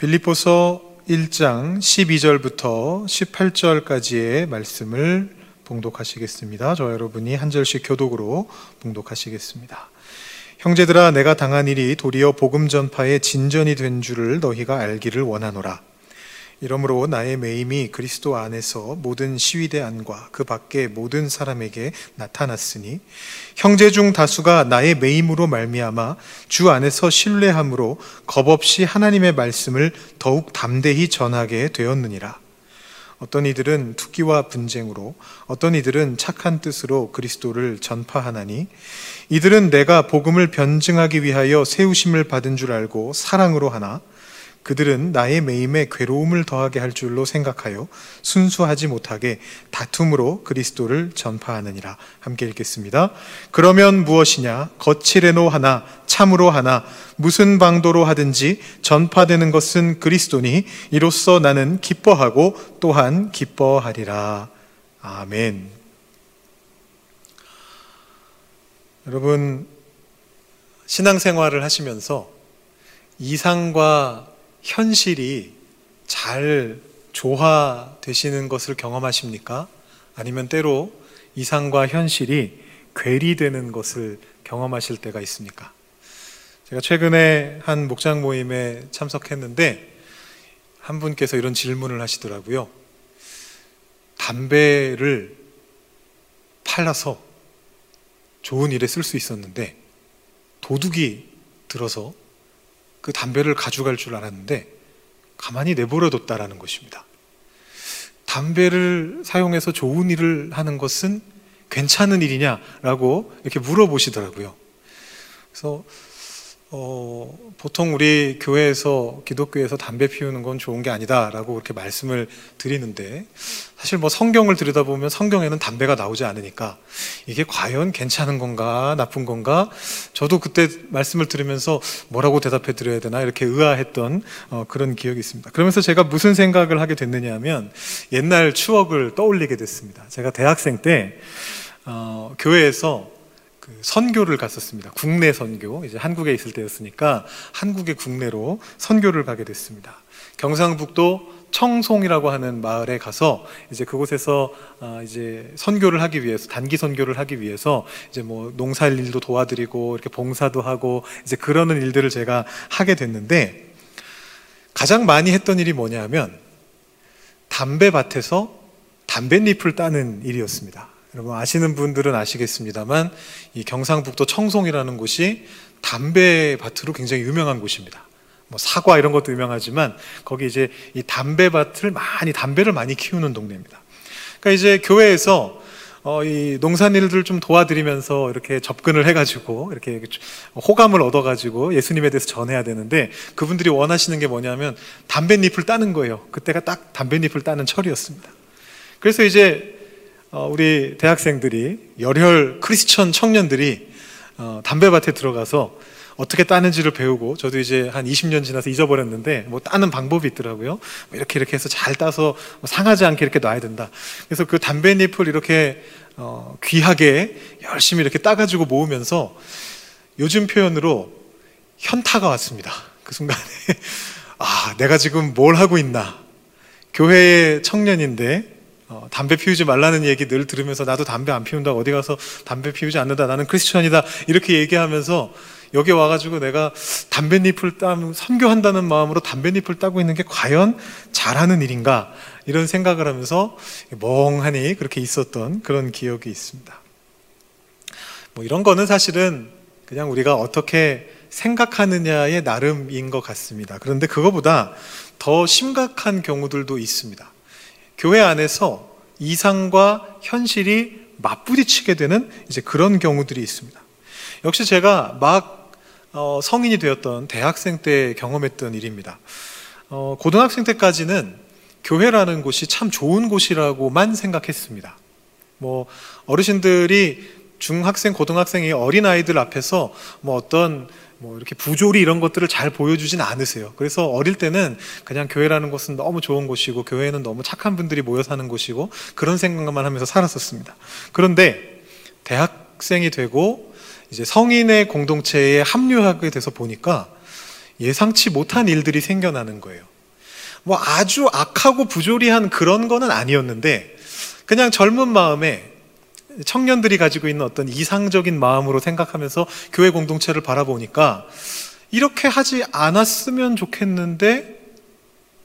빌립보서 1장 12절부터 18절까지의 말씀을 봉독하시겠습니다. 저 여러분이 한 절씩 교독으로 봉독하시겠습니다. 형제들아 내가 당한 일이 도리어 복음 전파의 진전이 된 줄을 너희가 알기를 원하노라. 이러므로 나의 매임이 그리스도 안에서 모든 시위대 안과 그 밖의 모든 사람에게 나타났으니 형제 중 다수가 나의 매임으로 말미암아 주 안에서 신뢰함으로 겁없이 하나님의 말씀을 더욱 담대히 전하게 되었느니라. 어떤 이들은 투기와 분쟁으로 어떤 이들은 착한 뜻으로 그리스도를 전파하나니 이들은 내가 복음을 변증하기 위하여 세우심을 받은 줄 알고 사랑으로 하나 그들은 나의 매임에 괴로움을 더하게 할 줄로 생각하여 순수하지 못하게 다툼으로 그리스도를 전파하느니라. 함께 읽겠습니다. 그러면 무엇이냐? 거칠에노 하나, 참으로 하나, 무슨 방도로 하든지 전파되는 것은 그리스도니 이로써 나는 기뻐하고 또한 기뻐하리라. 아멘. 여러분, 신앙생활을 하시면서 이상과 현실이 잘 조화되시는 것을 경험하십니까? 아니면 때로 이상과 현실이 괴리되는 것을 경험하실 때가 있습니까? 제가 최근에 한 목장 모임에 참석했는데 한 분께서 이런 질문을 하시더라고요. 담배를 팔아서 좋은 일에 쓸 수 있었는데 도둑이 들어서 그 담배를 가져갈 줄 알았는데 가만히 내버려뒀다라는 것입니다. 담배를 사용해서 좋은 일을 하는 것은 괜찮은 일이냐라고 이렇게 물어보시더라고요. 그래서 어, 보통 우리 교회에서 기독교에서 담배 피우는 건 좋은 게 아니다라고 그렇게 말씀을 드리는데 사실 뭐 성경을 들여다보면 성경에는 담배가 나오지 않으니까 이게 과연 괜찮은 건가 나쁜 건가 저도 그때 말씀을 들으면서 뭐라고 대답해 드려야 되나 이렇게 의아했던 어, 그런 기억이 있습니다. 그러면서 제가 무슨 생각을 하게 됐느냐면 옛날 추억을 떠올리게 됐습니다. 제가 대학생 때 어, 교회에서 그 선교를 갔었습니다. 국내 선교. 이제 한국에 있을 때였으니까 한국의 국내로 선교를 가게 됐습니다. 경상북도 청송이라고 하는 마을에 가서 이제 그곳에서 아, 이제 선교를 하기 위해서 단기 선교를 하기 위해서 이제 뭐 농사일 일도 도와드리고 이렇게 봉사도 하고 이제 그러는 일들을 제가 하게 됐는데 가장 많이 했던 일이 뭐냐면 담배밭에서 담뱃잎을 따는 일이었습니다. 여러분 아시는 분들은 아시겠습니다만 이 경상북도 청송이라는 곳이 담배 밭으로 굉장히 유명한 곳입니다. 뭐 사과 이런 것도 유명하지만 거기 이제 이 담배 밭을 많이 담배를 많이 키우는 동네입니다. 그러니까 이제 교회에서 어, 이 농산일들 좀 도와드리면서 이렇게 접근을 해가지고 이렇게 호감을 얻어가지고 예수님에 대해서 전해야 되는데 그분들이 원하시는 게 뭐냐면 담뱃잎을 따는 거예요. 그때가 딱 담뱃잎을 따는 철이었습니다. 그래서 이제 어, 우리 대학생들이 열혈 크리스천 청년들이 어, 담배밭에 들어가서 어떻게 따는지를 배우고 저도 이제 한 20년 지나서 잊어버렸는데 뭐 따는 방법이 있더라고요. 뭐 이렇게 이렇게 해서 잘 따서 뭐 상하지 않게 이렇게 놔야 된다. 그래서 그 담배잎을 이렇게 어, 귀하게 열심히 이렇게 따가지고 모으면서 요즘 표현으로 현타가 왔습니다. 그 순간에 아 내가 지금 뭘 하고 있나? 교회의 청년인데 어, 담배 피우지 말라는 얘기 늘 들으면서 나도 담배 안 피운다 어디 가서 담배 피우지 않는다 나는 크리스천이다 이렇게 얘기하면서 여기 와가지고 내가 담배잎을 따면 선교한다는 마음으로 담배잎을 따고 있는 게 과연 잘하는 일인가 이런 생각을 하면서 멍하니 그렇게 있었던 그런 기억이 있습니다. 뭐 이런 거는 사실은 그냥 우리가 어떻게 생각하느냐의 나름인 것 같습니다. 그런데 그거보다 더 심각한 경우들도 있습니다. 교회 안에서 이상과 현실이 맞부딪히게 되는 이제 그런 경우들이 있습니다. 역시 제가 막 어, 성인이 되었던 대학생 때 경험했던 일입니다. 어, 고등학생 때까지는 교회라는 곳이 참 좋은 곳이라고만 생각했습니다. 뭐 어르신들이 중학생, 고등학생이 어린 아이들 앞에서 뭐 어떤 뭐 이렇게 부조리 이런 것들을 잘 보여주진 않으세요. 그래서 어릴 때는 그냥 교회라는 곳은 너무 좋은 곳이고 교회는 너무 착한 분들이 모여 사는 곳이고 그런 생각만 하면서 살았었습니다. 그런데 대학생이 되고 이제 성인의 공동체에 합류하게 돼서 보니까 예상치 못한 일들이 생겨나는 거예요. 뭐 아주 악하고 부조리한 그런 거는 아니었는데 그냥 젊은 마음에 청년들이 가지고 있는 어떤 이상적인 마음으로 생각하면서 교회 공동체를 바라보니까 이렇게 하지 않았으면 좋겠는데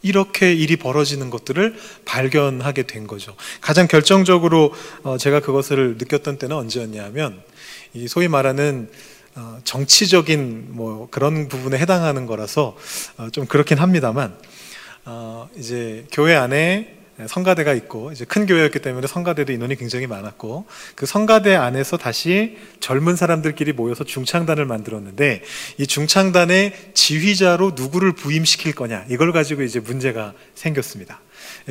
이렇게 일이 벌어지는 것들을 발견하게 된 거죠. 가장 결정적으로 어, 제가 그것을 느꼈던 때는 언제였냐면 이 소위 말하는 어, 정치적인 뭐 그런 부분에 해당하는 거라서 어, 좀 그렇긴 합니다만 이제 교회 안에 성가대가 있고 이제 큰 교회였기 때문에 성가대도 인원이 굉장히 많았고 그 성가대 안에서 다시 젊은 사람들끼리 모여서 중창단을 만들었는데 이 중창단의 지휘자로 누구를 부임시킬 거냐 이걸 가지고 이제 문제가 생겼습니다.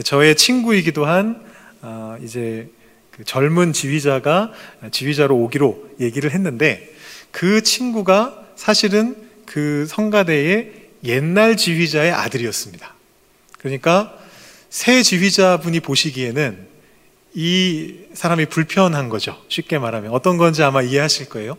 저의 친구이기도 한 어, 이제 그 젊은 지휘자가 지휘자로 오기로 얘기를 했는데 그 친구가 사실은 그 성가대의 옛날 지휘자의 아들이었습니다. 그러니까 새 지휘자분이 보시기에는 이 사람이 불편한 거죠. 쉽게 말하면. 어떤 건지 아마 이해하실 거예요.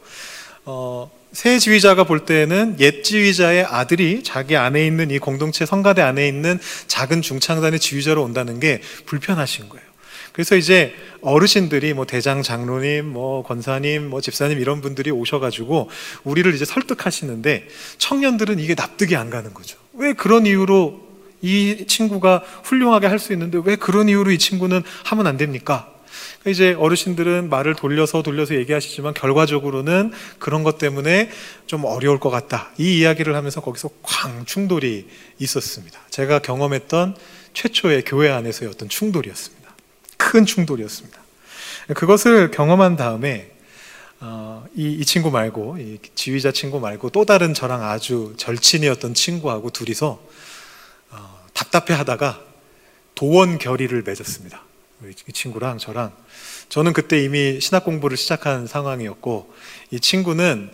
어, 새 지휘자가 볼 때는 옛 지휘자의 아들이 자기 안에 있는 이 공동체 성가대 안에 있는 작은 중창단의 지휘자로 온다는 게 불편하신 거예요. 그래서 이제 어르신들이 뭐 대장 장로님, 뭐 권사님, 뭐 집사님 이런 분들이 오셔가지고 우리를 이제 설득하시는데 청년들은 이게 납득이 안 가는 거죠. 왜 그런 이유로 이 친구가 훌륭하게 할 수 있는데 왜 그런 이유로 이 친구는 하면 안 됩니까? 그러니까 이제 어르신들은 말을 돌려서 돌려서 얘기하시지만 결과적으로는 그런 것 때문에 좀 어려울 것 같다. 이 이야기를 하면서 거기서 광 충돌이 있었습니다. 제가 경험했던 최초의 교회 안에서의 어떤 충돌이었습니다. 큰 충돌이었습니다. 그것을 경험한 다음에 어, 이, 이, 친구 말고 이 지휘자 친구 말고 또 다른 저랑 아주 절친이었던 친구하고 둘이서 답답해 하다가 도원 결의를 맺었습니다. 이 친구랑 저랑. 저는 그때 이미 신학 공부를 시작한 상황이었고, 이 친구는,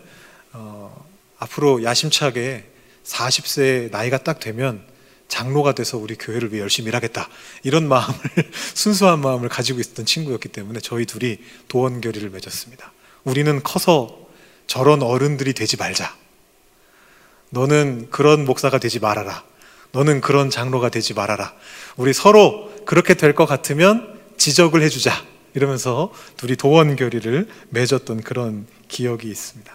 어, 앞으로 야심차게 40세 나이가 딱 되면 장로가 돼서 우리 교회를 위해 열심히 일하겠다. 이런 마음을, 순수한 마음을 가지고 있었던 친구였기 때문에 저희 둘이 도원 결의를 맺었습니다. 우리는 커서 저런 어른들이 되지 말자. 너는 그런 목사가 되지 말아라. 너는 그런 장로가 되지 말아라. 우리 서로 그렇게 될 것 같으면 지적을 해주자. 이러면서 둘이 도원 결의를 맺었던 그런 기억이 있습니다.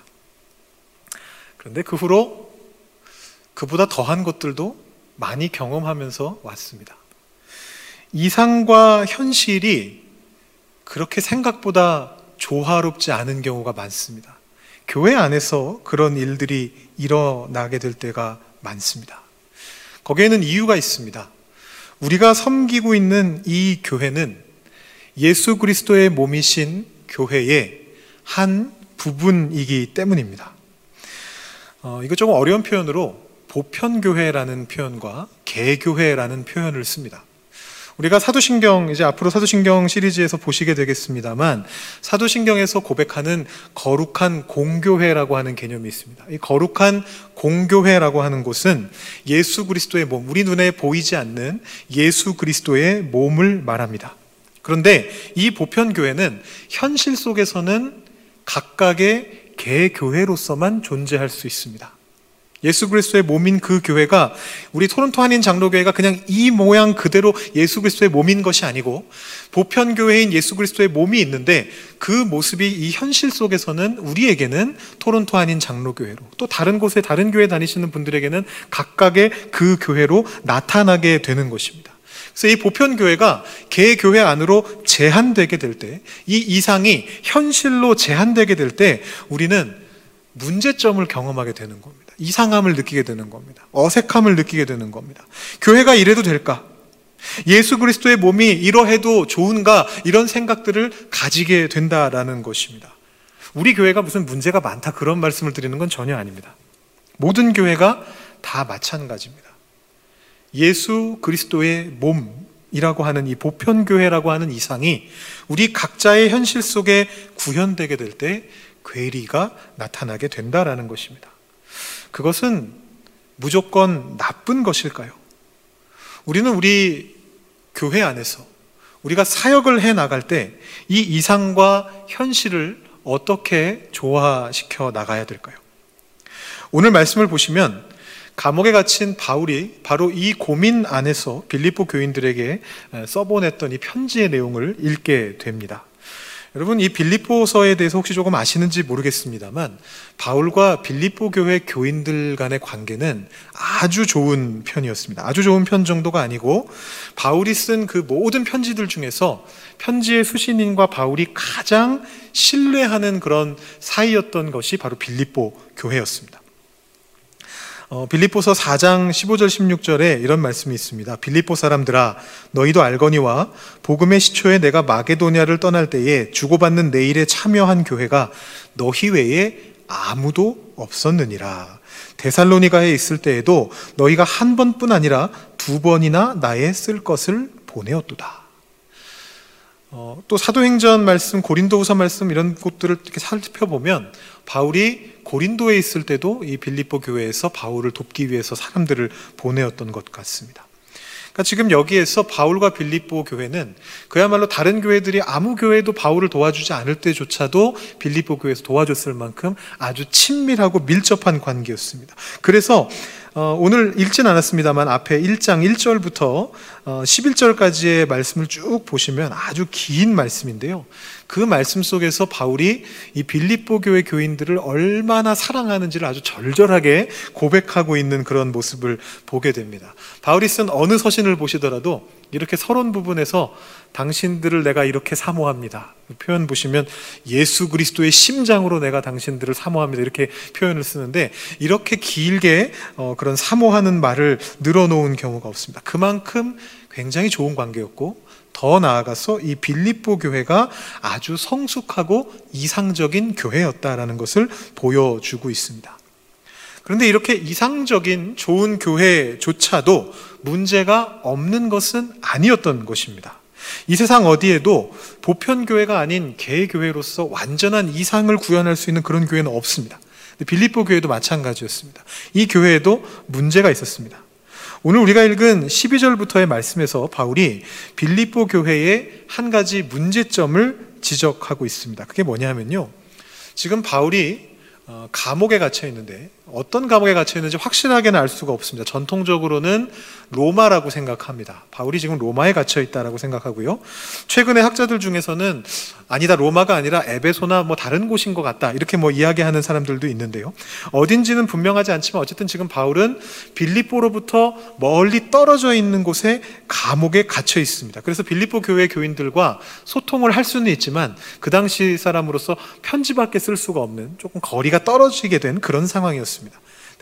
그런데 그 후로 그보다 더한 것들도 많이 경험하면서 왔습니다. 이상과 현실이 그렇게 생각보다 조화롭지 않은 경우가 많습니다. 교회 안에서 그런 일들이 일어나게 될 때가 많습니다. 거기에는 이유가 있습니다. 우리가 섬기고 있는 이 교회는 예수 그리스도의 몸이신 교회의 한 부분이기 때문입니다. 어, 이거 조금 어려운 표현으로 보편교회라는 표현과 개교회라는 표현을 씁니다. 우리가 사도신경 이제 앞으로 사도신경 시리즈에서 보시게 되겠습니다만 사도신경에서 고백하는 거룩한 공교회라고 하는 개념이 있습니다. 이 거룩한 공교회라고 하는 곳은 예수 그리스도의 몸, 우리 눈에 보이지 않는 예수 그리스도의 몸을 말합니다. 그런데 이 보편교회는 현실 속에서는 각각의 개교회로서만 존재할 수 있습니다. 예수 그리스도의 몸인 그 교회가 우리 토론토 한인 장로교회가 그냥 이 모양 그대로 예수 그리스도의 몸인 것이 아니고 보편 교회인 예수 그리스도의 몸이 있는데 그 모습이 이 현실 속에서는 우리에게는 토론토 한인 장로교회로 또 다른 곳에 다른 교회 다니시는 분들에게는 각각의 그 교회로 나타나게 되는 것입니다. 그래서 이 보편 교회가 개 교회 안으로 제한되게 될 때, 이 이상이 현실로 제한되게 될 때 우리는 문제점을 경험하게 되는 겁니다. 이상함을 느끼게 되는 겁니다. 어색함을 느끼게 되는 겁니다. 교회가 이래도 될까? 예수 그리스도의 몸이 이러해도 좋은가? 이런 생각들을 가지게 된다라는 것입니다. 우리 교회가 무슨 문제가 많다 그런 말씀을 드리는 건 전혀 아닙니다. 모든 교회가 다 마찬가지입니다. 예수 그리스도의 몸이라고 하는 이 보편교회라고 하는 이상이 우리 각자의 현실 속에 구현되게 될 때 괴리가 나타나게 된다라는 것입니다. 그것은 무조건 나쁜 것일까요? 우리는 우리 교회 안에서 우리가 사역을 해 나갈 때 이 이상과 현실을 어떻게 조화시켜 나가야 될까요? 오늘 말씀을 보시면 감옥에 갇힌 바울이 바로 이 고민 안에서 빌립보 교인들에게 써보냈던 이 편지의 내용을 읽게 됩니다. 여러분 이 빌립보서에 대해서 혹시 조금 아시는지 모르겠습니다만 바울과 빌립보 교회 교인들 간의 관계는 아주 좋은 편이었습니다. 아주 좋은 편 정도가 아니고 바울이 쓴 그 모든 편지들 중에서 편지의 수신인과 바울이 가장 신뢰하는 그런 사이였던 것이 바로 빌립보 교회였습니다. 어, 빌립보서 4장 15절 16절에 이런 말씀이 있습니다. 빌립보 사람들아 너희도 알거니와 복음의 시초에 내가 마게도냐를 떠날 때에 주고받는 내 일에 참여한 교회가 너희 외에 아무도 없었느니라. 데살로니가에 있을 때에도 너희가 한 번뿐 아니라 두 번이나 나의 쓸 것을 보내었도다. 어, 또 사도행전 말씀, 고린도후서 말씀 이런 곳들을 이렇게 살펴보면 바울이 고린도에 있을 때도 이 빌립보 교회에서 바울을 돕기 위해서 사람들을 보내었던 것 같습니다. 그러니까 지금 여기에서 바울과 빌립보 교회는 그야말로 다른 교회들이 아무 교회도 바울을 도와주지 않을 때조차도 빌립보 교회에서 도와줬을 만큼 아주 친밀하고 밀접한 관계였습니다. 그래서 어, 오늘 읽진 않았습니다만 앞에 1장 1절부터 11절까지의 어, 말씀을 쭉 보시면 아주 긴 말씀인데요. 그 말씀 속에서 바울이 이 빌립보 교회 교인들을 얼마나 사랑하는지를 아주 절절하게 고백하고 있는 그런 모습을 보게 됩니다. 바울이 쓴 어느 서신을 보시더라도 이렇게 서론 부분에서 당신들을 내가 이렇게 사모합니다. 표현 보시면 예수 그리스도의 심장으로 내가 당신들을 사모합니다. 이렇게 표현을 쓰는데 이렇게 길게 어, 그런 사모하는 말을 늘어놓은 경우가 없습니다. 그만큼 굉장히 좋은 관계였고 더 나아가서 이 빌립보 교회가 아주 성숙하고 이상적인 교회였다라는 것을 보여주고 있습니다. 그런데 이렇게 이상적인 좋은 교회조차도 문제가 없는 것은 아니었던 것입니다. 이 세상 어디에도 보편교회가 아닌 개교회로서 완전한 이상을 구현할 수 있는 그런 교회는 없습니다. 빌립보 교회도 마찬가지였습니다. 이 교회에도 문제가 있었습니다. 오늘 우리가 읽은 12절부터의 말씀에서 바울이 빌립보 교회의 한 가지 문제점을 지적하고 있습니다. 그게 뭐냐면요. 지금 바울이 어, 감옥에 갇혀 있는데 어떤 감옥에 갇혀 있는지 확실하게는 알 수가 없습니다. 전통적으로는 로마라고 생각합니다. 바울이 지금 로마에 갇혀 있다라고 생각하고요. 최근에 학자들 중에서는 아니다 로마가 아니라 에베소나 뭐 다른 곳인 것 같다 이렇게 뭐 이야기하는 사람들도 있는데요. 어딘지는 분명하지 않지만 어쨌든 지금 바울은 빌립보로부터 멀리 떨어져 있는 곳에 감옥에 갇혀 있습니다. 그래서 빌립보 교회 교인들과 소통을 할 수는 있지만 그 당시 사람으로서 편지밖에 쓸 수가 없는 조금 거리가 떨어지게 된 그런 상황이었습니다.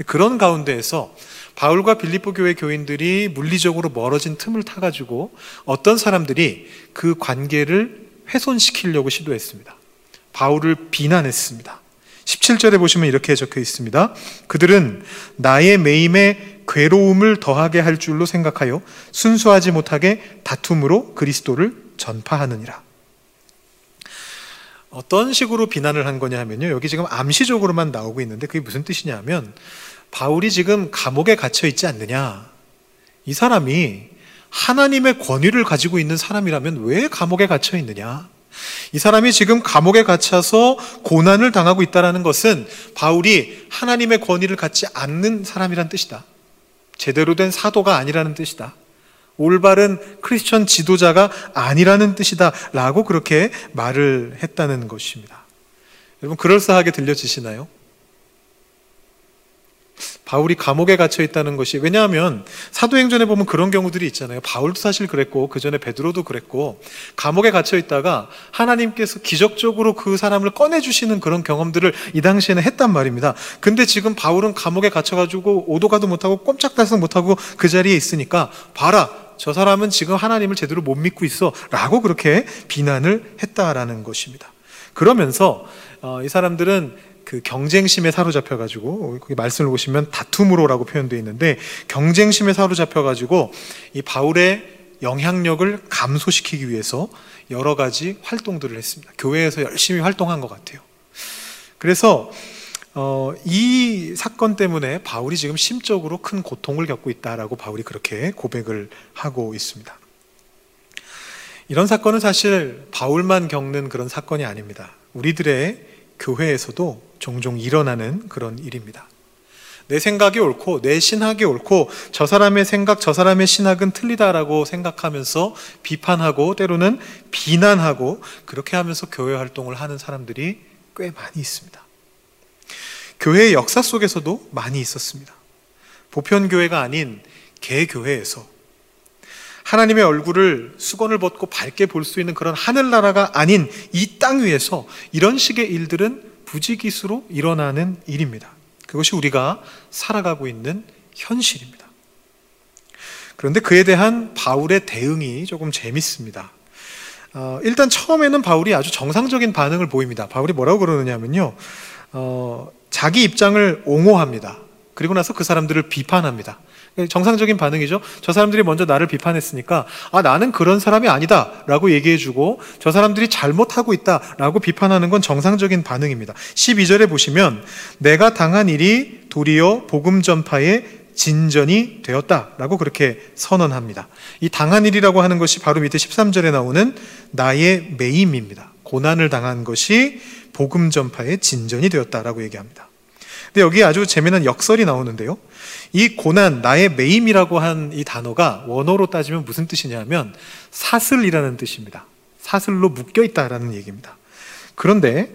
그런 가운데에서 바울과 빌립보 교회 교인들이 물리적으로 멀어진 틈을 타가지고 어떤 사람들이 그 관계를 훼손시키려고 시도했습니다. 바울을 비난했습니다. 17절에 보시면 이렇게 적혀 있습니다. 그들은 나의 매임에 괴로움을 더하게 할 줄로 생각하여 순수하지 못하게 다툼으로 그리스도를 전파하느니라. 어떤 식으로 비난을 한 거냐 하면요. 여기 지금 암시적으로만 나오고 있는데 그게 무슨 뜻이냐 하면 바울이 지금 감옥에 갇혀 있지 않느냐. 이 사람이 하나님의 권위를 가지고 있는 사람이라면 왜 감옥에 갇혀 있느냐? 이 사람이 지금 감옥에 갇혀서 고난을 당하고 있다는 것은 바울이 하나님의 권위를 갖지 않는 사람이란 뜻이다. 제대로 된 사도가 아니라는 뜻이다. 올바른 크리스천 지도자가 아니라는 뜻이다. 라고 그렇게 말을 했다는 것입니다. 여러분, 그럴싸하게 들려지시나요? 바울이 감옥에 갇혀 있다는 것이 왜냐하면 사도행전에 보면 그런 경우들이 있잖아요. 바울도 사실 그랬고 그 전에 베드로도 그랬고 감옥에 갇혀 있다가 하나님께서 기적적으로 그 사람을 꺼내 주시는 그런 경험들을 이 당시에는 했단 말입니다. 근데 지금 바울은 감옥에 갇혀 가지고 오도 가도 못하고 꼼짝달싹 못하고 그 자리에 있으니까 봐라. 저 사람은 지금 하나님을 제대로 못 믿고 있어. 라고 그렇게 비난을 했다라는 것입니다. 그러면서 어, 이 사람들은 그 경쟁심에 사로잡혀 가지고 거기 말씀을 보시면 다툼으로라고 표현되어 있는데 경쟁심에 사로잡혀 가지고 이 바울의 영향력을 감소시키기 위해서 여러 가지 활동들을 했습니다. 교회에서 열심히 활동한 것 같아요. 그래서 어, 이 사건 때문에 바울이 지금 심적으로 큰 고통을 겪고 있다라고 바울이 그렇게 고백을 하고 있습니다. 이런 사건은 사실 바울만 겪는 그런 사건이 아닙니다. 우리들의 교회에서도 종종 일어나는 그런 일입니다. 내 생각이 옳고 내 신학이 옳고 저 사람의 생각, 저 사람의 신학은 틀리다라고 생각하면서 비판하고 때로는 비난하고 그렇게 하면서 교회 활동을 하는 사람들이 꽤 많이 있습니다. 교회의 역사 속에서도 많이 있었습니다. 보편교회가 아닌 개교회에서 하나님의 얼굴을 수건을 벗고 밝게 볼 수 있는 그런 하늘나라가 아닌 이 땅 위에서 이런 식의 일들은 부지기수로 일어나는 일입니다. 그것이 우리가 살아가고 있는 현실입니다. 그런데 그에 대한 바울의 대응이 조금 재밌습니다. 어, 일단 처음에는 바울이 아주 정상적인 반응을 보입니다. 바울이 뭐라고 그러느냐면요. 어, 자기 입장을 옹호합니다. 그리고 나서 그 사람들을 비판합니다. 정상적인 반응이죠. 저 사람들이 먼저 나를 비판했으니까, 아, 나는 그런 사람이 아니다. 라고 얘기해주고, 저 사람들이 잘못하고 있다. 라고 비판하는 건 정상적인 반응입니다. 12절에 보시면, 내가 당한 일이 도리어 복음 전파의 진전이 되었다. 라고 그렇게 선언합니다. 이 당한 일이라고 하는 것이 바로 밑에 13절에 나오는 나의 매임입니다. 고난을 당한 것이 복음 전파의 진전이 되었다라고 얘기합니다. 근데 여기 아주 재미난 역설이 나오는데요. 이 고난, 나의 매임이라고 한 이 단어가 원어로 따지면 무슨 뜻이냐면 사슬이라는 뜻입니다. 사슬로 묶여 있다라는 얘기입니다. 그런데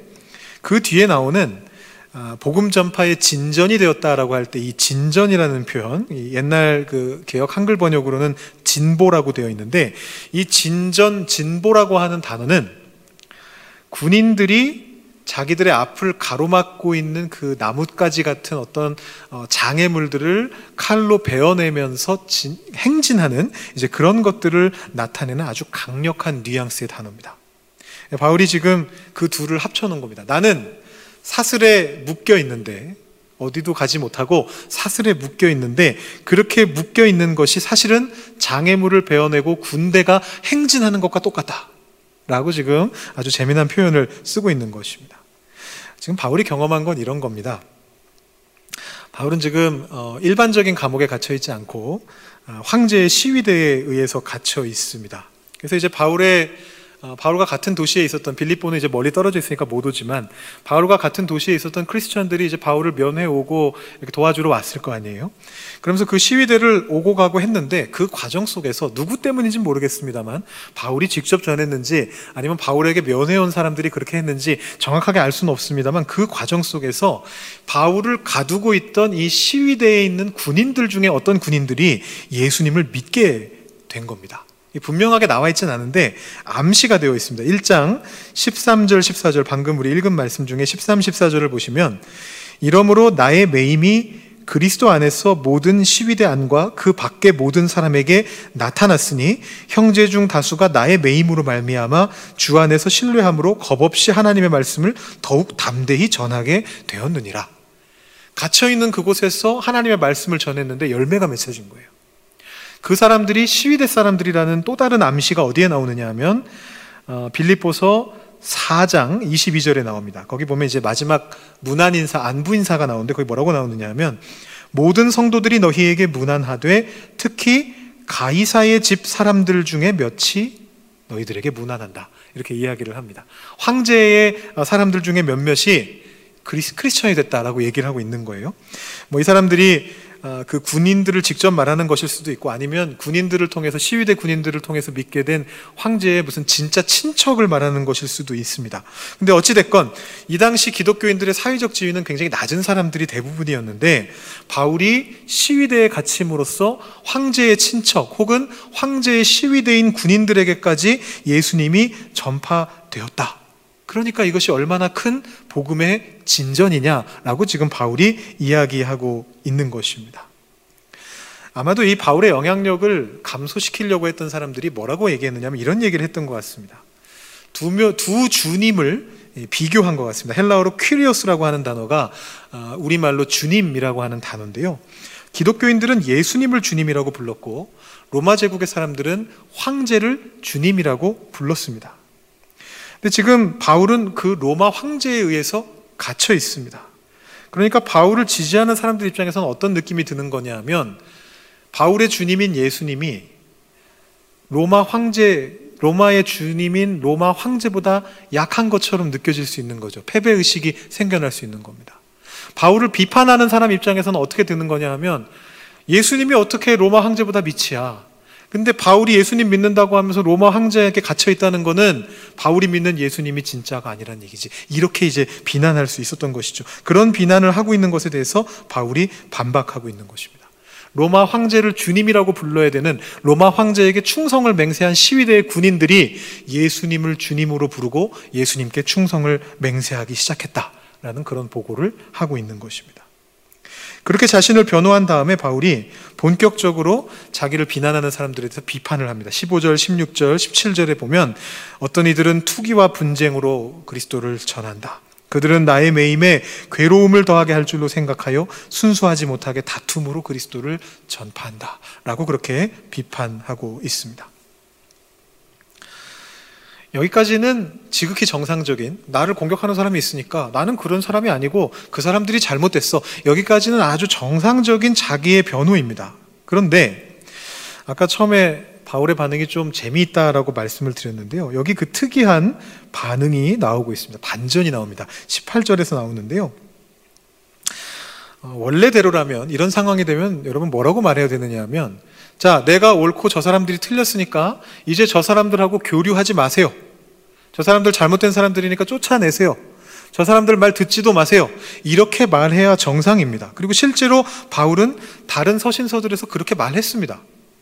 그 뒤에 나오는 아, 복음 전파의 진전이 되었다라고 할 때 이 진전이라는 표현, 옛날 그 개혁 한글 번역으로는 진보라고 되어 있는데 이 진전, 진보라고 하는 단어는 군인들이 자기들의 앞을 가로막고 있는 그 나뭇가지 같은 어떤 어, 장애물들을 칼로 베어내면서 진, 행진하는 이제 그런 것들을 나타내는 아주 강력한 뉘앙스의 단어입니다. 바울이 지금 그 둘을 합쳐놓은 겁니다. 나는 사슬에 묶여 있는데 어디도 가지 못하고 사슬에 묶여 있는데 그렇게 묶여 있는 것이 사실은 장애물을 베어내고 군대가 행진하는 것과 똑같다. 라고 지금 아주 재미난 표현을 쓰고 있는 것입니다. 지금 바울이 경험한 건 이런 겁니다. 바울은 지금 어, 일반적인 감옥에 갇혀 있지 않고 어, 황제의 시위대에 의해서 갇혀 있습니다. 그래서 이제 바울의 어, 바울과 같은 도시에 있었던 빌립보는 이제 멀리 떨어져 있으니까 못 오지만 바울과 같은 도시에 있었던 크리스천들이 이제 바울을 면회 오고 이렇게 도와주러 왔을 거 아니에요. 그러면서 그 시위대를 오고 가고 했는데 그 과정 속에서 누구 때문인지 모르겠습니다만 바울이 직접 전했는지 아니면 바울에게 면회 온 사람들이 그렇게 했는지 정확하게 알 수는 없습니다만 그 과정 속에서 바울을 가두고 있던 이 시위대에 있는 군인들 중에 어떤 군인들이 예수님을 믿게 된 겁니다. 분명하게 나와 있지는 않은데 암시가 되어 있습니다. 1장 13절 14절 방금 우리 읽은 말씀 중에 13, 14절을 보시면 이러므로 나의 매임이 그리스도 안에서 모든 시위대 안과 그 밖의 모든 사람에게 나타났으니 형제 중 다수가 나의 매임으로 말미암아 주 안에서 신뢰함으로 겁없이 하나님의 말씀을 더욱 담대히 전하게 되었느니라. 갇혀 있는 그곳에서 하나님의 말씀을 전했는데 열매가 맺혀진 거예요. 그 사람들이 시위대 사람들이라는 또 다른 암시가 어디에 나오느냐 하면 어, 빌립보서 4장 22절에 나옵니다. 거기 보면 이제 마지막 문안 인사, 안부 인사가 나오는데 거기 뭐라고 나오느냐 하면 모든 성도들이 너희에게 문안하되 특히 가이사의 집 사람들 중에 몇이 너희들에게 문안한다. 이렇게 이야기를 합니다. 황제의 사람들 중에 몇몇이 크리스천이 됐다라고 얘기를 하고 있는 거예요. 뭐 이 사람들이 아, 그 군인들을 직접 말하는 것일 수도 있고 아니면 군인들을 통해서 시위대 군인들을 통해서 믿게 된 황제의 무슨 진짜 친척을 말하는 것일 수도 있습니다. 근데 어찌 됐건 이 당시 기독교인들의 사회적 지위는 굉장히 낮은 사람들이 대부분이었는데 바울이 시위대에 갇힘으로써 황제의 친척 혹은 황제의 시위대인 군인들에게까지 예수님이 전파되었다. 그러니까 이것이 얼마나 큰 복음의 진전이냐라고 지금 바울이 이야기하고 있는 것입니다. 아마도 이 바울의 영향력을 감소시키려고 했던 사람들이 뭐라고 얘기했느냐면 이런 얘기를 했던 것 같습니다. 두, 며, 두 주님을 비교한 것 같습니다. 헬라어로 퀴리오스라고 하는 단어가 아, 우리말로 주님이라고 하는 단어인데요. 기독교인들은 예수님을 주님이라고 불렀고 로마 제국의 사람들은 황제를 주님이라고 불렀습니다. 근데 지금 바울은 그 로마 황제에 의해서 갇혀 있습니다. 그러니까 바울을 지지하는 사람들 입장에서는 어떤 느낌이 드는 거냐면 바울의 주님인 예수님이 로마 황제 로마의 주님인 로마 황제보다 약한 것처럼 느껴질 수 있는 거죠. 패배 의식이 생겨날 수 있는 겁니다. 바울을 비판하는 사람 입장에서는 어떻게 되는 거냐 하면 예수님이 어떻게 로마 황제보다 밑이야. 근데 바울이 예수님 믿는다고 하면서 로마 황제에게 갇혀 있다는 거는 바울이 믿는 예수님이 진짜가 아니란 얘기지. 이렇게 이제 비난할 수 있었던 것이죠. 그런 비난을 하고 있는 것에 대해서 바울이 반박하고 있는 것입니다. 로마 황제를 주님이라고 불러야 되는 로마 황제에게 충성을 맹세한 시위대의 군인들이 예수님을 주님으로 부르고 예수님께 충성을 맹세하기 시작했다라는 그런 보고를 하고 있는 것입니다. 그렇게 자신을 변호한 다음에 바울이 본격적으로 자기를 비난하는 사람들에 대해서 비판을 합니다. 15절, 16절, 17절에 보면 어떤 이들은 투기와 분쟁으로 그리스도를 전한다. 그들은 나의 매임에 괴로움을 더하게 할 줄로 생각하여 순수하지 못하게 다툼으로 그리스도를 전파한다. 라고 그렇게 비판하고 있습니다. 여기까지는 지극히 정상적인 나를 공격하는 사람이 있으니까 나는 그런 사람이 아니고 그 사람들이 잘못됐어. 여기까지는 아주 정상적인 자기의 변호입니다. 그런데 아까 처음에 바울의 반응이 좀 재미있다라고 말씀을 드렸는데요. 여기 그 특이한 반응이 나오고 있습니다. 반전이 나옵니다. 18절에서 나오는데요. 어, 원래대로라면 이런 상황이 되면 여러분 뭐라고 말해야 되느냐 하면 자, 내가 옳고 저 사람들이 틀렸으니까 이제 저 사람들하고 교류하지 마세요. 저 사람들 잘못된 사람들이니까 쫓아내세요. 저 사람들 말 듣지도 마세요. 이렇게 말해야 정상입니다. 그리고 실제로 바울은 다른 서신서들에서 그렇게 말했습니다.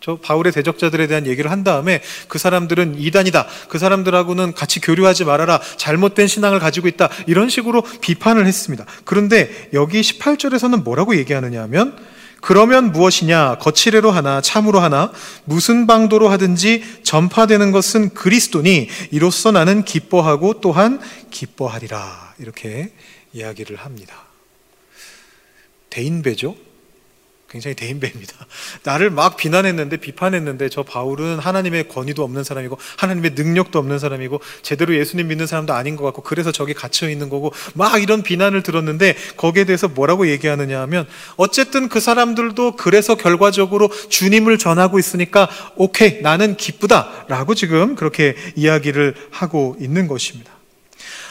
저 바울의 대적자들에 대한 얘기를 한 다음에 그 사람들은 이단이다. 그 사람들하고는 같이 교류하지 말아라. 잘못된 신앙을 가지고 있다. 이런 식으로 비판을 했습니다. 그런데 여기 18절에서는 뭐라고 얘기하느냐 하면 그러면 무엇이냐? 거칠애로 하나, 참으로 하나, 무슨 방도로 하든지 전파되는 것은 그리스도니 이로써 나는 기뻐하고 또한 기뻐하리라. 이렇게 이야기를 합니다. 대인배죠? 굉장히 대인배입니다. 나를 막 비난했는데 비판했는데 저 바울은 하나님의 권위도 없는 사람이고 하나님의 능력도 없는 사람이고 제대로 예수님 믿는 사람도 아닌 것 같고 그래서 저기 갇혀 있는 거고 막 이런 비난을 들었는데 거기에 대해서 뭐라고 얘기하느냐 하면 어쨌든 그 사람들도 그래서 결과적으로 주님을 전하고 있으니까 오케이 나는 기쁘다라고 지금 그렇게 이야기를 하고 있는 것입니다.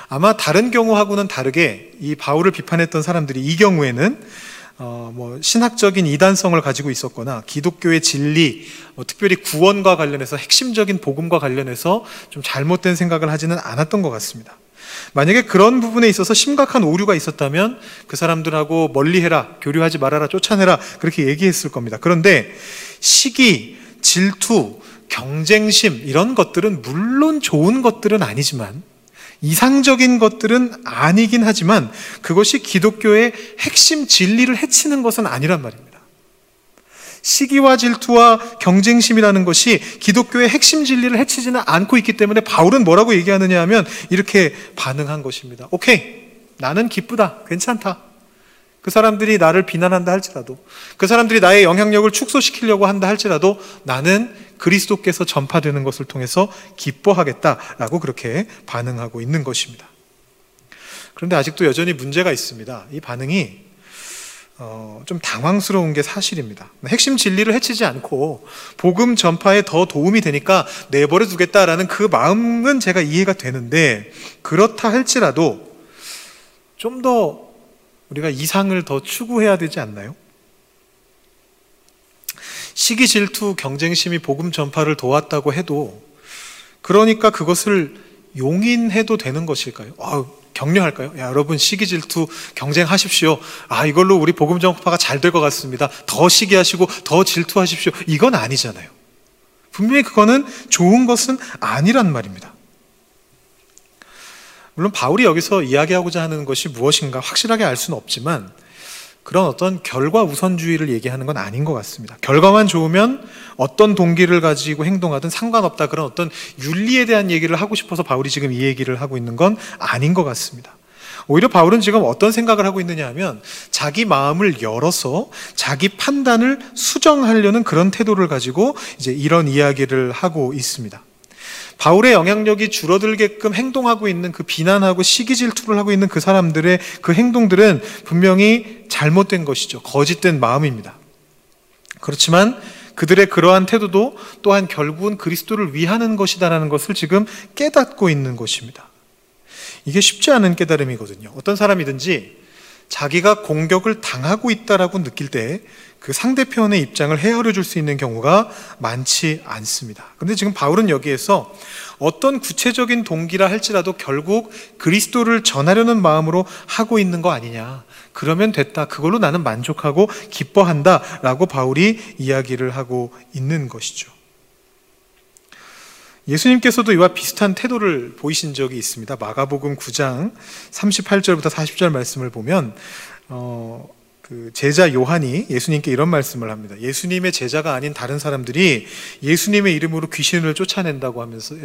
아마 다른 경우하고는 다르게 이 바울을 비판했던 사람들이 이 경우에는 어, 뭐 신학적인 이단성을 가지고 있었거나 기독교의 진리, 뭐 특별히 구원과 관련해서 핵심적인 복음과 관련해서 좀 잘못된 생각을 하지는 않았던 것 같습니다. 만약에 그런 부분에 있어서 심각한 오류가 있었다면 그 사람들하고 멀리해라, 교류하지 말아라, 쫓아내라 그렇게 얘기했을 겁니다. 그런데 시기, 질투, 경쟁심 이런 것들은 물론 좋은 것들은 아니지만 이상적인 것들은 아니긴 하지만 그것이 기독교의 핵심 진리를 해치는 것은 아니란 말입니다. 시기와 질투와 경쟁심이라는 것이 기독교의 핵심 진리를 해치지는 않고 있기 때문에 바울은 뭐라고 얘기하느냐 하면 이렇게 반응한 것입니다. 오케이. 나는 기쁘다. 괜찮다. 그 사람들이 나를 비난한다 할지라도 그 사람들이 나의 영향력을 축소시키려고 한다 할지라도 나는 그리스도께서 전파되는 것을 통해서 기뻐하겠다라고 그렇게 반응하고 있는 것입니다. 그런데 아직도 여전히 문제가 있습니다. 이 반응이 어, 좀 당황스러운 게 사실입니다. 핵심 진리를 해치지 않고 복음 전파에 더 도움이 되니까 내버려 두겠다라는 그 마음은 제가 이해가 되는데 그렇다 할지라도 좀 더 우리가 이상을 더 추구해야 되지 않나요? 시기 질투 경쟁심이 복음 전파를 도왔다고 해도 그러니까 그것을 용인해도 되는 것일까요? 아, 격려할까요? 야, 여러분 시기 질투 경쟁하십시오. 아, 이걸로 우리 복음 전파가 잘 될 것 같습니다. 더 시기하시고 더 질투하십시오. 이건 아니잖아요. 분명히 그거는 좋은 것은 아니란 말입니다. 물론 바울이 여기서 이야기하고자 하는 것이 무엇인가 확실하게 알 수는 없지만 그런 어떤 결과 우선주의를 얘기하는 건 아닌 것 같습니다. 결과만 좋으면 어떤 동기를 가지고 행동하든 상관없다. 그런 어떤 윤리에 대한 얘기를 하고 싶어서 바울이 지금 이 얘기를 하고 있는 건 아닌 것 같습니다. 오히려 바울은 지금 어떤 생각을 하고 있느냐 하면 자기 마음을 열어서 자기 판단을 수정하려는 그런 태도를 가지고 이제 이런 이야기를 하고 있습니다. 바울의 영향력이 줄어들게끔 행동하고 있는 그 비난하고 시기 질투를 하고 있는 그 사람들의 그 행동들은 분명히 잘못된 것이죠. 거짓된 마음입니다. 그렇지만 그들의 그러한 태도도 또한 결국은 그리스도를 위하는 것이다라는 것을 지금 깨닫고 있는 것입니다. 이게 쉽지 않은 깨달음이거든요. 어떤 사람이든지 자기가 공격을 당하고 있다라고 느낄 때 그 상대편의 입장을 헤아려 줄 수 있는 경우가 많지 않습니다. 근데 지금 바울은 여기에서 어떤 구체적인 동기라 할지라도 결국 그리스도를 전하려는 마음으로 하고 있는 거 아니냐. 그러면 됐다. 그걸로 나는 만족하고 기뻐한다. 라고 바울이 이야기를 하고 있는 것이죠. 예수님께서도 이와 비슷한 태도를 보이신 적이 있습니다. 마가복음 9장 38절부터 40절 말씀을 보면 어, 그 제자 요한이 예수님께 이런 말씀을 합니다. 예수님의 제자가 아닌 다른 사람들이 예수님의 이름으로 귀신을 쫓아낸다고 하면서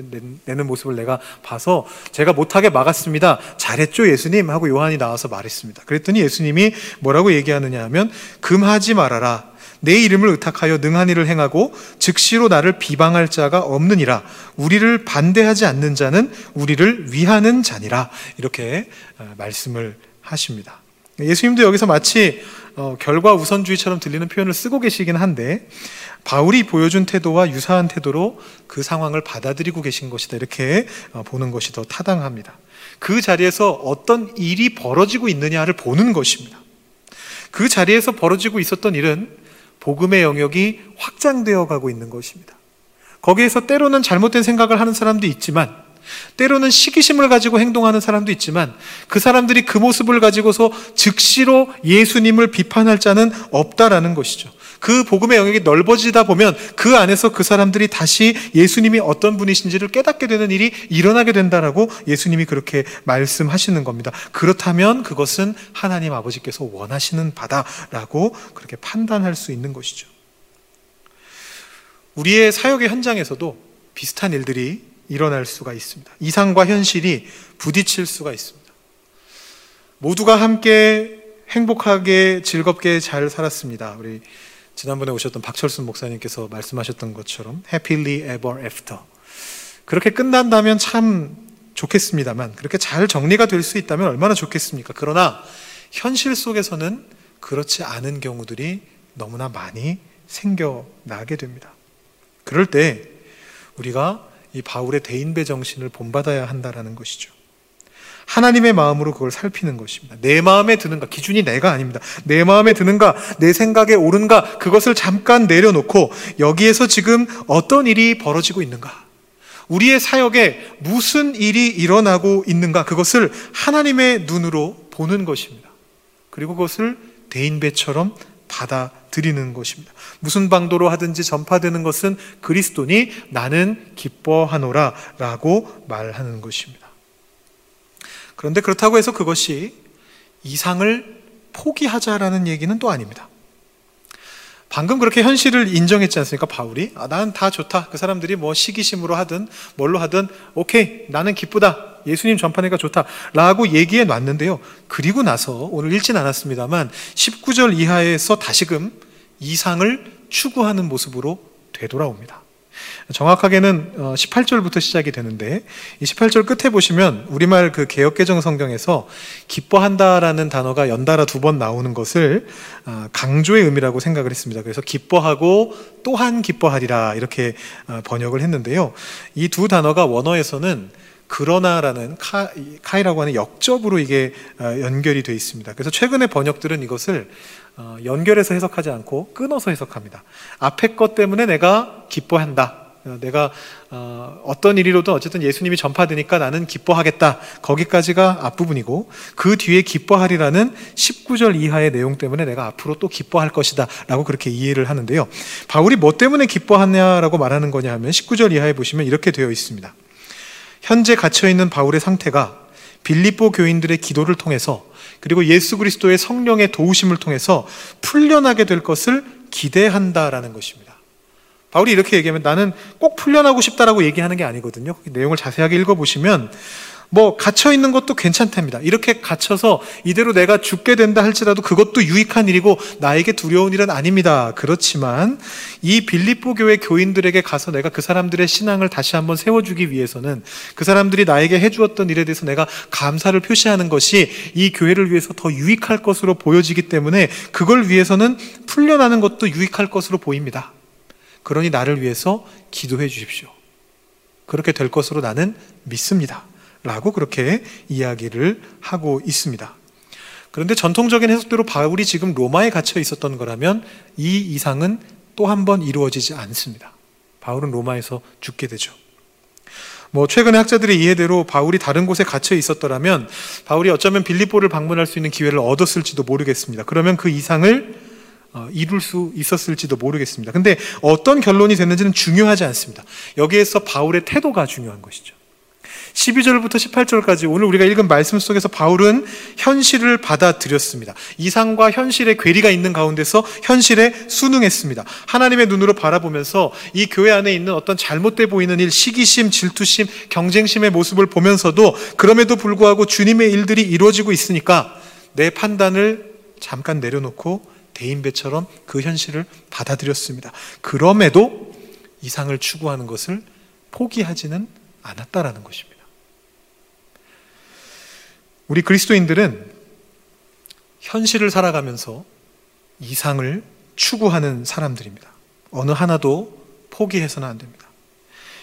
내는 모습을 내가 봐서 제가 못하게 막았습니다. 잘했죠, 예수님? 하고 요한이 나와서 말했습니다. 그랬더니 예수님이 뭐라고 얘기하느냐 하면 금하지 말아라. 내 이름을 의탁하여 능한 일을 행하고 즉시로 나를 비방할 자가 없느니라. 우리를 반대하지 않는 자는 우리를 위하는 자니라. 이렇게 어, 말씀을 하십니다. 예수님도 여기서 마치 어, 결과 우선주의처럼 들리는 표현을 쓰고 계시긴 한데 바울이 보여준 태도와 유사한 태도로 그 상황을 받아들이고 계신 것이다 이렇게 어, 보는 것이 더 타당합니다. 그 자리에서 어떤 일이 벌어지고 있느냐를 보는 것입니다. 그 자리에서 벌어지고 있었던 일은 복음의 영역이 확장되어 가고 있는 것입니다. 거기에서 때로는 잘못된 생각을 하는 사람도 있지만 때로는 시기심을 가지고 행동하는 사람도 있지만 그 사람들이 그 모습을 가지고서 즉시로 예수님을 비판할 자는 없다라는 것이죠. 그 복음의 영역이 넓어지다 보면 그 안에서 그 사람들이 다시 예수님이 어떤 분이신지를 깨닫게 되는 일이 일어나게 된다라고 예수님이 그렇게 말씀하시는 겁니다. 그렇다면 그것은 하나님 아버지께서 원하시는 바다라고 그렇게 판단할 수 있는 것이죠. 우리의 사역의 현장에서도 비슷한 일들이 일어날 수가 있습니다. 이상과 현실이 부딪힐 수가 있습니다. 모두가 함께 행복하게 즐겁게 잘 살았습니다. 우리 지난번에 오셨던 박철순 목사님께서 말씀하셨던 것처럼 happily ever after. 그렇게 끝난다면 참 좋겠습니다만 그렇게 잘 정리가 될 수 있다면 얼마나 좋겠습니까? 그러나 현실 속에서는 그렇지 않은 경우들이 너무나 많이 생겨나게 됩니다. 그럴 때 우리가 이 바울의 대인배 정신을 본받아야 한다라는 것이죠. 하나님의 마음으로 그걸 살피는 것입니다. 내 마음에 드는가? 기준이 내가 아닙니다. 내 마음에 드는가? 내 생각에 옳은가? 그것을 잠깐 내려놓고 여기에서 지금 어떤 일이 벌어지고 있는가? 우리의 사역에 무슨 일이 일어나고 있는가? 그것을 하나님의 눈으로 보는 것입니다. 그리고 그것을 대인배처럼 받아 들이는 것입니다. 무슨 방도로 하든지 전파되는 것은 그리스도니 나는 기뻐하노라 라고 말하는 것입니다. 그런데 그렇다고 해서 그것이 이상을 포기하자라는 얘기는 또 아닙니다. 방금 그렇게 현실을 인정했지 않습니까? 바울이. 아, 나는 다 좋다. 그 사람들이 뭐 시기심으로 하든 뭘로 하든 오케이. 나는 기쁘다. 예수님 전파니까 좋다. 라고 얘기해 놨는데요. 그리고 나서 오늘 읽진 않았습니다만 19절 이하에서 다시금 이상을 추구하는 모습으로 되돌아옵니다. 정확하게는 18절부터 어, 시작이 되는데 이 18절 끝에 보시면 우리말 그 개혁개정 성경에서 기뻐한다라는 단어가 연달아 두 번 나오는 것을 어, 강조의 의미라고 생각을 했습니다. 그래서 기뻐하고 또한 기뻐하리라 이렇게 어, 번역을 했는데요. 이 두 단어가 원어에서는 그러나라는 카, 카이라고 하는 역접으로 이게 연결이 되어 있습니다. 그래서 최근의 번역들은 이것을 연결해서 해석하지 않고 끊어서 해석합니다. 앞에 것 때문에 내가 기뻐한다. 어, 내가 어, 어떤 일이로든 어쨌든 예수님이 전파되니까 나는 기뻐하겠다. 거기까지가 앞부분이고 그 뒤에 기뻐하리라는 19절 이하의 내용 때문에 내가 앞으로 또 기뻐할 것이다. 라고 그렇게 이해를 하는데요. 바울이 뭐 때문에 기뻐하냐라고 말하는 거냐 하면 19절 이하에 보시면 이렇게 되어 있습니다. 현재 갇혀 있는 바울의 상태가 빌립보 교인들의 기도를 통해서 그리고 예수 그리스도의 성령의 도우심을 통해서 풀려나게 될 것을 기대한다라는 것입니다. 바울이 이렇게 얘기하면 나는 꼭 풀려나고 싶다라고 얘기하는 게 아니거든요. 내용을 자세하게 읽어보시면 뭐 갇혀 있는 것도 괜찮답니다. 이렇게 갇혀서 이대로 내가 죽게 된다 할지라도 그것도 유익한 일이고 나에게 두려운 일은 아닙니다. 그렇지만 이 빌립보 교회 교인들에게 가서 내가 그 사람들의 신앙을 다시 한번 세워주기 위해서는 그 사람들이 나에게 해주었던 일에 대해서 내가 감사를 표시하는 것이 이 교회를 위해서 더 유익할 것으로 보여지기 때문에 그걸 위해서는 풀려나는 것도 유익할 것으로 보입니다. 그러니 나를 위해서 기도해 주십시오. 그렇게 될 것으로 나는 믿습니다. 라고 그렇게 이야기를 하고 있습니다. 그런데 전통적인 해석대로 바울이 지금 로마에 갇혀 있었던 거라면 이 이상은 또 한 번 이루어지지 않습니다. 바울은 로마에서 죽게 되죠. 뭐 최근의 학자들의 이해대로 바울이 다른 곳에 갇혀 있었더라면 바울이 어쩌면 빌립보를 방문할 수 있는 기회를 얻었을지도 모르겠습니다. 그러면 그 이상을 어, 이룰 수 있었을지도 모르겠습니다. 근데 어떤 결론이 됐는지는 중요하지 않습니다. 여기에서 바울의 태도가 중요한 것이죠. 12절부터 18절까지 오늘 우리가 읽은 말씀 속에서 바울은 현실을 받아들였습니다. 이상과 현실의 괴리가 있는 가운데서 현실에 순응했습니다. 하나님의 눈으로 바라보면서 이 교회 안에 있는 어떤 잘못돼 보이는 일, 시기심, 질투심, 경쟁심의 모습을 보면서도 그럼에도 불구하고 주님의 일들이 이루어지고 있으니까 내 판단을 잠깐 내려놓고 대인배처럼 그 현실을 받아들였습니다. 그럼에도 이상을 추구하는 것을 포기하지는 않았다라는 것입니다. 우리 그리스도인들은 현실을 살아가면서 이상을 추구하는 사람들입니다. 어느 하나도 포기해서는 안 됩니다.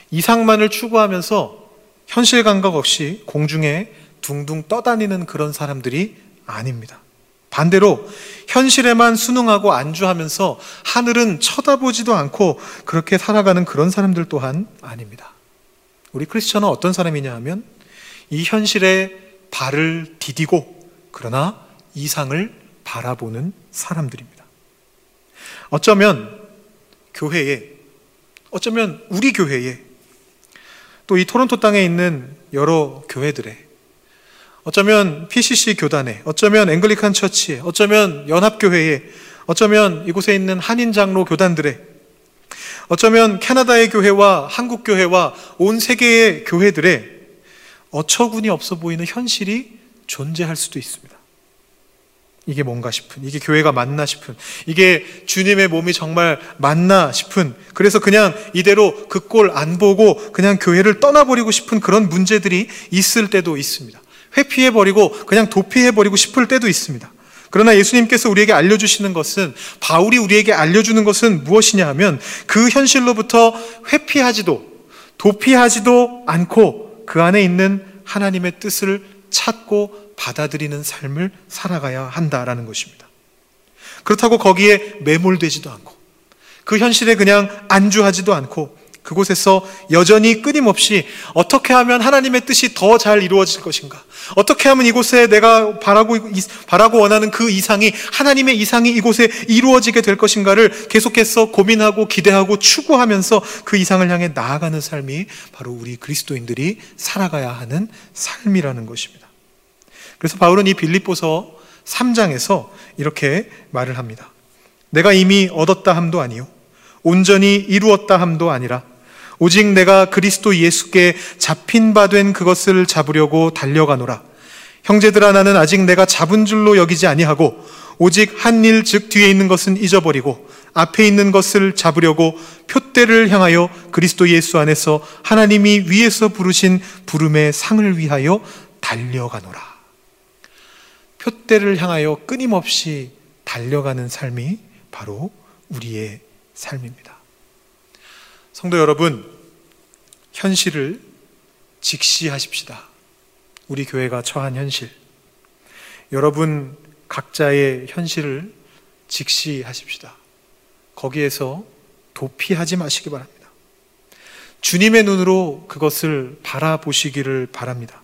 이상만을 추구하면서 현실 감각 없이 공중에 둥둥 떠다니는 그런 사람들이 아닙니다. 반대로 현실에만 순응하고 안주하면서 하늘은 쳐다보지도 않고 그렇게 살아가는 그런 사람들 또한 아닙니다. 우리 크리스천은 어떤 사람이냐 하면 이 현실에 발을 디디고 그러나 이상을 바라보는 사람들입니다. 어쩌면 교회에, 어쩌면 우리 교회에, 또 이 토론토 땅에 있는 여러 교회들에, 어쩌면 PCC 교단에, 어쩌면 앵글리칸 처치에, 어쩌면 연합교회에, 어쩌면 이곳에 있는 한인 장로 교단들에, 어쩌면 캐나다의 교회와 한국 교회와 온 세계의 교회들에 어처구니 없어 보이는 현실이 존재할 수도 있습니다. 이게 뭔가 싶은, 이게 교회가 맞나 싶은, 이게 주님의 몸이 정말 맞나 싶은, 그래서 그냥 이대로 그 꼴 안 보고 그냥 교회를 떠나버리고 싶은 그런 문제들이 있을 때도 있습니다. 회피해버리고 그냥 도피해버리고 싶을 때도 있습니다. 그러나 예수님께서 우리에게 알려주시는 것은, 바울이 우리에게 알려주는 것은 무엇이냐 하면 그 현실로부터 회피하지도, 도피하지도 않고 그 안에 있는 하나님의 뜻을 찾고 받아들이는 삶을 살아가야 한다라는 것입니다. 그렇다고 거기에 매몰되지도 않고 그 현실에 그냥 안주하지도 않고 그곳에서 여전히 끊임없이 어떻게 하면 하나님의 뜻이 더 잘 이루어질 것인가? 어떻게 하면 이곳에 내가 바라고, 바라고 원하는 그 이상이, 하나님의 이상이 이곳에 이루어지게 될 것인가를 계속해서 고민하고 기대하고 추구하면서 그 이상을 향해 나아가는 삶이 바로 우리 그리스도인들이 살아가야 하는 삶이라는 것입니다. 그래서 바울은 이 빌립보서 3장에서 이렇게 말을 합니다. 내가 이미 얻었다 함도 아니요. 온전히 이루었다 함도 아니라 오직 내가 그리스도 예수께 잡힌 바 된 그것을 잡으려고 달려가노라. 형제들아 나는 아직 내가 잡은 줄로 여기지 아니하고 오직 한 일 즉 뒤에 있는 것은 잊어버리고 앞에 있는 것을 잡으려고 표대를 향하여 그리스도 예수 안에서 하나님이 위에서 부르신 부름의 상을 위하여 달려가노라. 표대를 향하여 끊임없이 달려가는 삶이 바로 우리의 삶입니다. 성도 여러분, 현실을 직시하십시다. 우리 교회가 처한 현실. 여러분 각자의 현실을 직시하십시다. 거기에서 도피하지 마시기 바랍니다. 주님의 눈으로 그것을 바라보시기를 바랍니다.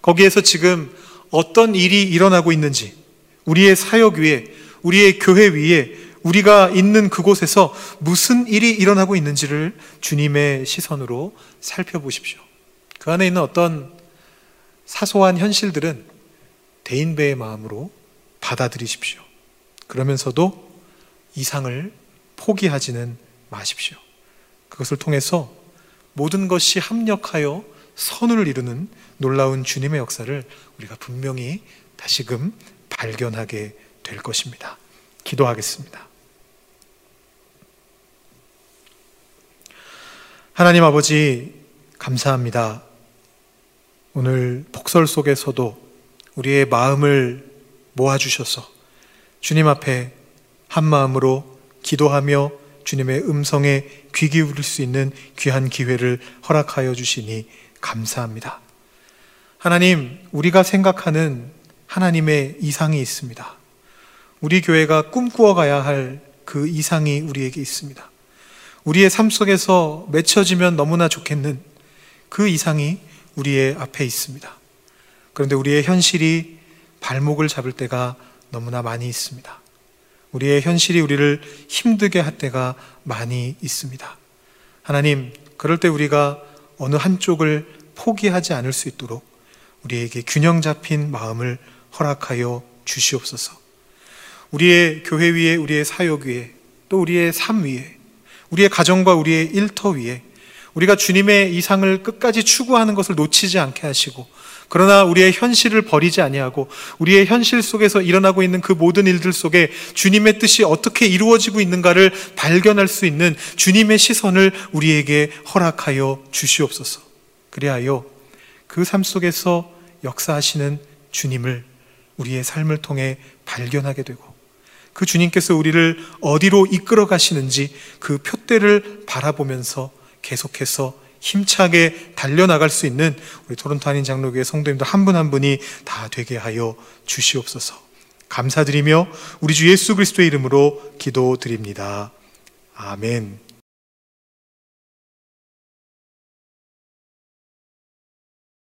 거기에서 지금 어떤 일이 일어나고 있는지, 우리의 사역 위에, 우리의 교회 위에 우리가 있는 그곳에서 무슨 일이 일어나고 있는지를 주님의 시선으로 살펴보십시오. 그 안에 있는 어떤 사소한 현실들은 대인배의 마음으로 받아들이십시오. 그러면서도 이상을 포기하지는 마십시오. 그것을 통해서 모든 것이 합력하여 선을 이루는 놀라운 주님의 역사를 우리가 분명히 다시금 발견하게 될 것입니다. 기도하겠습니다. 하나님 아버지, 감사합니다. 오늘 폭설 속에서도 우리의 마음을 모아주셔서 주님 앞에 한 마음으로 기도하며 주님의 음성에 귀 기울일 수 있는 귀한 기회를 허락하여 주시니 감사합니다. 하나님, 우리가 생각하는 하나님의 이상이 있습니다. 우리 교회가 꿈꾸어 가야 할 그 이상이 우리에게 있습니다. 우리의 삶 속에서 맺혀지면 너무나 좋겠는 그 이상이 우리의 앞에 있습니다. 그런데 우리의 현실이 발목을 잡을 때가 너무나 많이 있습니다. 우리의 현실이 우리를 힘들게 할 때가 많이 있습니다. 하나님, 그럴 때 우리가 어느 한쪽을 포기하지 않을 수 있도록 우리에게 균형 잡힌 마음을 허락하여 주시옵소서. 우리의 교회 위에, 우리의 사역 위에, 또 우리의 삶 위에, 우리의 가정과 우리의 일터 위에 우리가 주님의 이상을 끝까지 추구하는 것을 놓치지 않게 하시고 그러나 우리의 현실을 버리지 아니하고 우리의 현실 속에서 일어나고 있는 그 모든 일들 속에 주님의 뜻이 어떻게 이루어지고 있는가를 발견할 수 있는 주님의 시선을 우리에게 허락하여 주시옵소서. 그리하여 그 삶 속에서 역사하시는 주님을 우리의 삶을 통해 발견하게 되고 그 주님께서 우리를 어디로 이끌어 가시는지 그 표대를 바라보면서 계속해서 힘차게 달려나갈 수 있는 우리 한인 장로교회 성도님들 한 분 한 분이 다 되게 하여 주시옵소서. 감사드리며 우리 주 예수 그리스도의 이름으로 기도드립니다. 아멘.